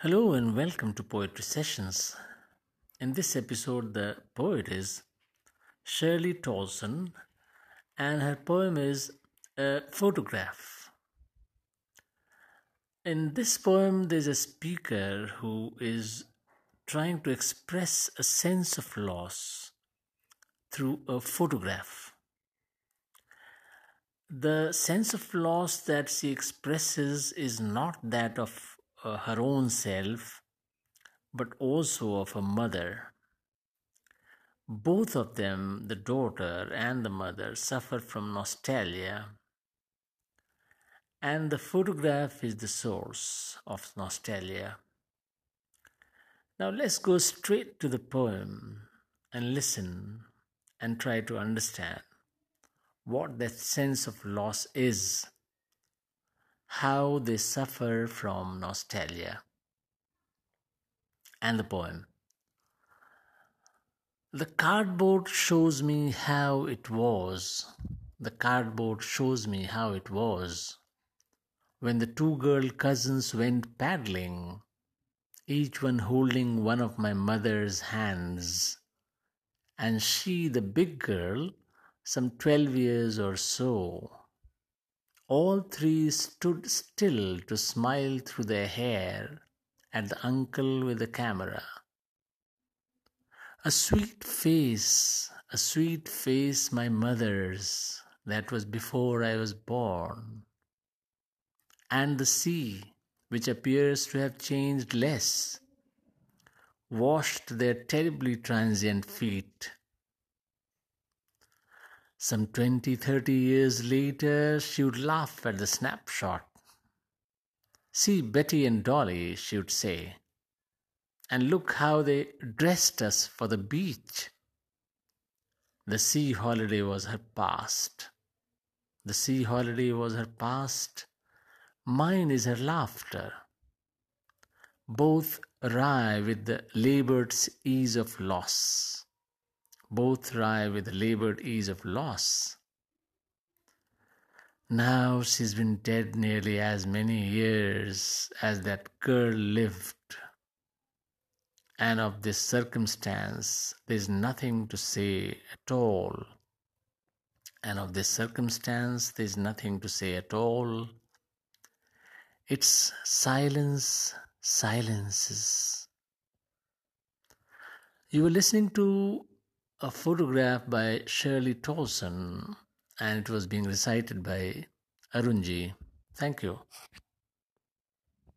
Hello and welcome to Poetry Sessions. In this episode, the poet is Shirley Toulson, and her poem is A Photograph. In this poem, there's a speaker who is trying to express a sense of loss through a photograph. The sense of loss that she expresses is not that of uh, her own self, but also of her mother. Both of them, the daughter and the mother, suffer from nostalgia, and the photograph is the source of nostalgia. Now let's go straight to the poem and listen and try to understand what that sense of loss is how they suffer from nostalgia. And the poem. The cardboard shows me how it was. The cardboard shows me how it was. When the two girl cousins went paddling, each one holding one of my mother's hands, and she, the big girl, some twelve years or so, all three stood still to smile through their hair at the uncle with the camera. A sweet face, a sweet face, my mother's, that was before I was born. And the sea, which appears to have changed less, washed their terribly transient feet some twenty, thirty years later, she would laugh at the snapshot. See Betty and Dolly, she would say, and look how they dressed us for the beach. The sea holiday was her past. The sea holiday was her past. Mine is her laughter. Both wry with the labored ease of loss both thrive with the labored ease of loss. Now she's been dead nearly as many years as that girl lived. And of this circumstance, there's nothing to say at all. And of this circumstance, there's nothing to say at all. It's silence, silences. You were listening to a photograph by Shirley Toulson, and it was being recited by Arunji. Thank you.